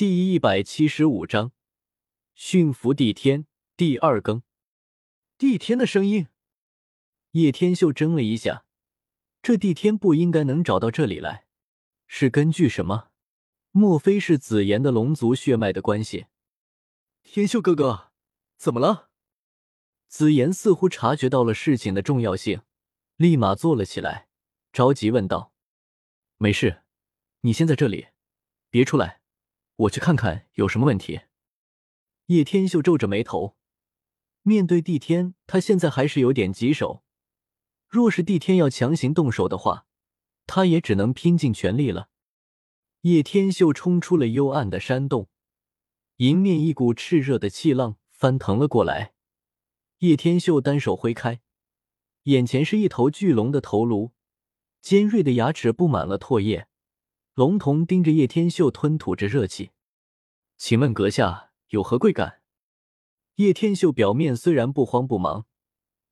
第一百七十五章驯服帝天第二更。帝天的声音，叶天秀怔了一下，这帝天不应该能找到这里来，是根据什么？莫非是紫妍的龙族血脉的关系？天秀哥哥，怎么了？紫妍似乎察觉到了事情的重要性，立马坐了起来，着急问道：“没事，你先在这里，别出来，我去看看有什么问题。”叶天秀皱着眉头，面对帝天，他现在还是有点棘手。若是帝天要强行动手的话，他也只能拼尽全力了。叶天秀冲出了幽暗的山洞，迎面一股炽热的气浪翻腾了过来。叶天秀单手挥开，眼前是一头巨龙的头颅，尖锐的牙齿布满了唾液。龙瞳盯着叶天秀，吞吐着热气。请问阁下有何贵干？叶天秀表面虽然不慌不忙，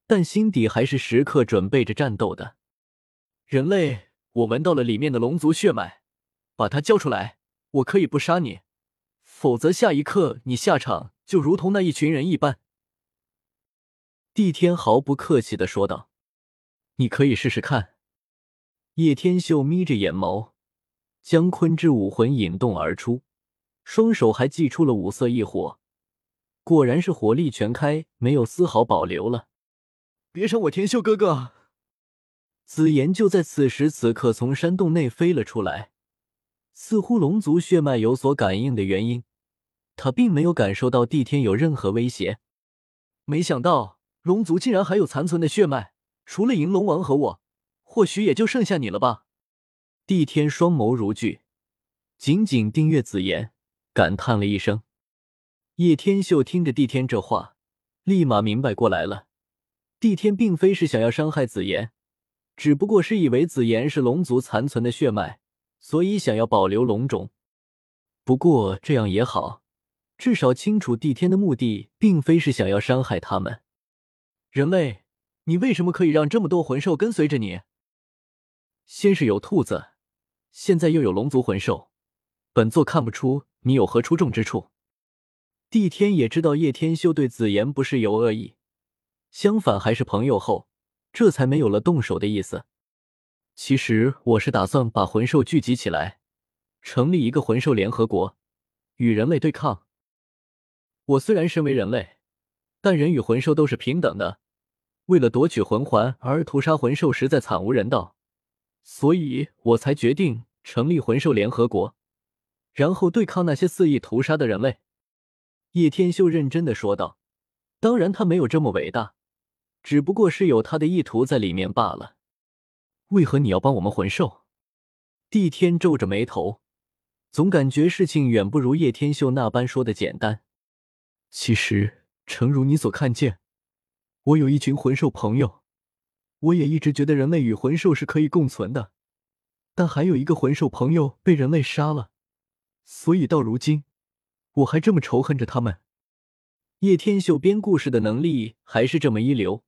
但心底还是时刻准备着战斗的。人类，我闻到了里面的龙族血脉，把它交出来，我可以不杀你；否则，下一刻你下场就如同那一群人一般。帝天毫不客气的说道：“你可以试试看。”叶天秀眯着眼眸，将坤之武魂引动而出，双手还祭出了五色异火，果然是火力全开，没有丝毫保留了。别伤我天秀哥哥！紫妍就在此时此刻从山洞内飞了出来，似乎龙族血脉有所感应的原因，他并没有感受到帝天有任何威胁。没想到。龙族竟然还有残存的血脉，除了银龙王和我，或许也就剩下你了吧。帝天双眸如炬，紧紧盯月紫妍，感叹了一声。叶天秀听着帝天这话，立马明白过来了。帝天并非是想要伤害紫妍，只不过是以为紫妍是龙族残存的血脉，所以想要保留龙种。不过这样也好，至少清楚帝天的目的并非是想要伤害他们。人类，你为什么可以让这么多魂兽跟随着你？先是有兔子，现在又有龙族魂兽，本座看不出你有何出众之处。帝天也知道叶天修对紫妍不是有恶意，相反还是朋友后，这才没有了动手的意思。其实我是打算把魂兽聚集起来，成立一个魂兽联合国，与人类对抗。我虽然身为人类。但人与魂兽都是平等的，为了夺取魂环而屠杀魂兽，实在惨无人道，所以我才决定成立魂兽联合国，然后对抗那些肆意屠杀的人类。叶天秀认真的说道：“当然，他没有这么伟大，只不过是有他的意图在里面罢了。”为何你要帮我们魂兽？帝天皱着眉头，总感觉事情远不如叶天秀那般说的简单。其实。诚如你所看见，我有一群魂兽朋友，我也一直觉得人类与魂兽是可以共存的。但还有一个魂兽朋友被人类杀了，所以到如今，我还这么仇恨着他们。叶天秀编故事的能力还是这么一流，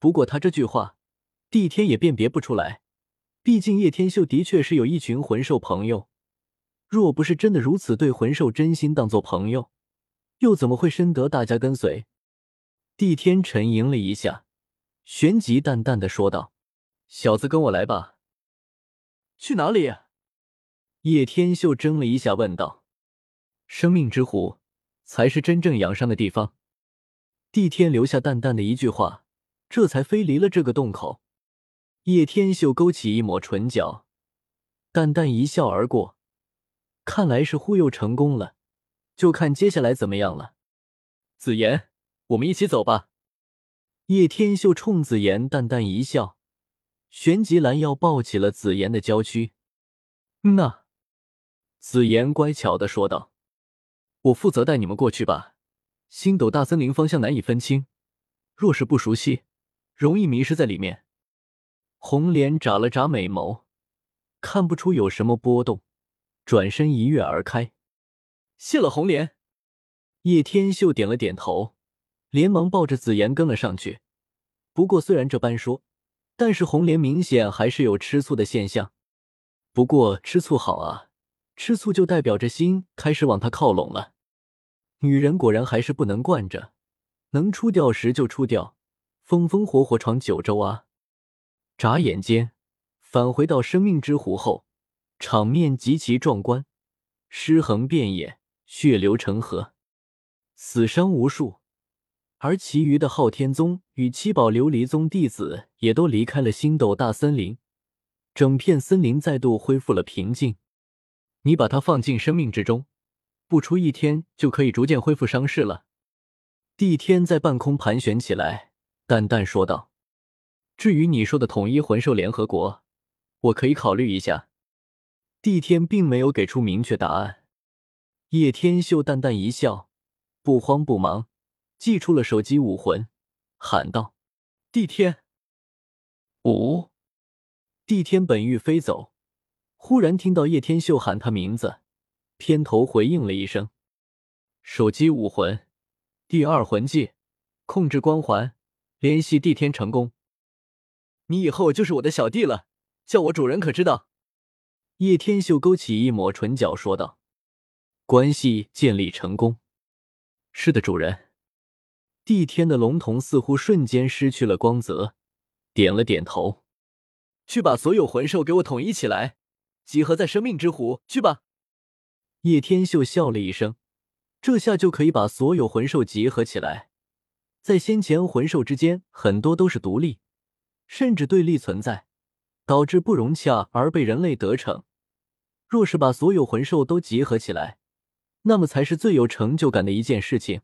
不过他这句话，帝天也辨别不出来。毕竟叶天秀的确是有一群魂兽朋友，若不是真的如此对魂兽真心当做朋友。又怎么会深得大家跟随？帝天沉吟了一下，旋即淡淡的说道：“小子，跟我来吧。”去哪里？叶天秀怔了一下，问道：“生命之湖才是真正养伤的地方。”帝天留下淡淡的一句话，这才飞离了这个洞口。叶天秀勾起一抹唇角，淡淡一笑而过，看来是忽悠成功了。就看接下来怎么样了。紫妍，我们一起走吧。叶天秀冲紫妍淡淡一笑，旋即拦腰抱起了紫妍的娇躯。那，紫妍乖巧的说道：“我负责带你们过去吧。星斗大森林方向难以分清，若是不熟悉，容易迷失在里面。”红莲眨了眨美眸，看不出有什么波动，转身一跃而开。谢了红莲，叶天秀点了点头，连忙抱着紫妍跟了上去。不过虽然这般说，但是红莲明显还是有吃醋的现象。不过吃醋好啊，吃醋就代表着心开始往他靠拢了。女人果然还是不能惯着，能出掉时就出掉，风风火火闯九州啊！眨眼间，返回到生命之湖后，场面极其壮观，尸横遍野，血流成河，死伤无数。而其余的昊天宗与七宝琉璃宗弟子也都离开了星斗大森林，整片森林再度恢复了平静。你把它放进生命之中，不出一天就可以逐渐恢复伤势了。帝天在半空盘旋起来，淡淡说道：“至于你说的统一魂兽联合国，我可以考虑一下。”帝天并没有给出明确答案。叶天秀淡淡一笑，不慌不忙。祭出了手机武魂，喊道：“帝天！”五帝天本欲飞走，忽然听到叶天秀喊他名字，偏头回应了一声：“手机武魂，第二魂技，控制光环，联系帝天成功。你以后就是我的小弟了，叫我主人，可知道？”叶天秀勾起一抹唇角说道：“关系建立成功。是的，主人。”帝天的龙瞳似乎瞬间失去了光泽，点了点头：“去把所有魂兽给我统一起来，集合在生命之湖去吧。”叶天秀笑了一声，这下就可以把所有魂兽集合起来。在先前，魂兽之间很多都是独立，甚至对立存在，导致不融洽而被人类得逞。若是把所有魂兽都集合起来，那么才是最有成就感的一件事情。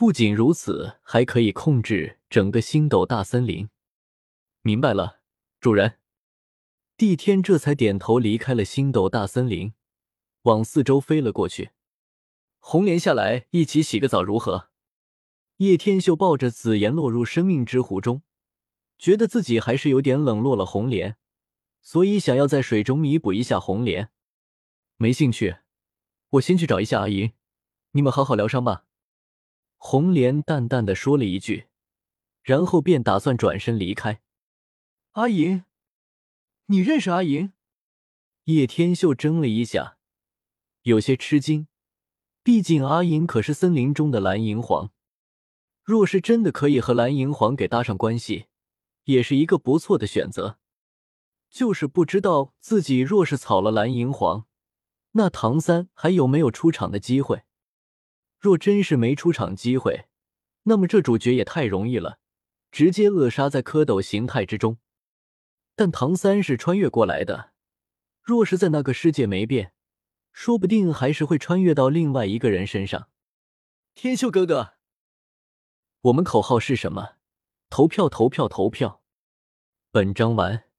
不仅如此，还可以控制整个星斗大森林。明白了，主人。帝天这才点头，离开了星斗大森林，往四周飞了过去。红莲下来，一起洗个澡如何？叶天秀抱着紫妍落入生命之湖中，觉得自己还是有点冷落了红莲，所以想要在水中弥补一下红莲。没兴趣，我先去找一下阿银，你们好好疗伤吧。红莲淡淡的说了一句，然后便打算转身离开。阿银，你认识阿银？叶天秀怔了一下，有些吃惊。毕竟阿银可是森林中的蓝银皇，若是真的可以和蓝银皇给搭上关系，也是一个不错的选择。就是不知道自己若是草了蓝银皇，那唐三还有没有出场的机会？若真是没出场机会，那么这主角也太容易了，直接扼杀在蝌蚪形态之中。但唐三是穿越过来的，若是在那个世界没变，说不定还是会穿越到另外一个人身上。天秀哥哥，我们口号是什么？投票，投票，投票！本章完。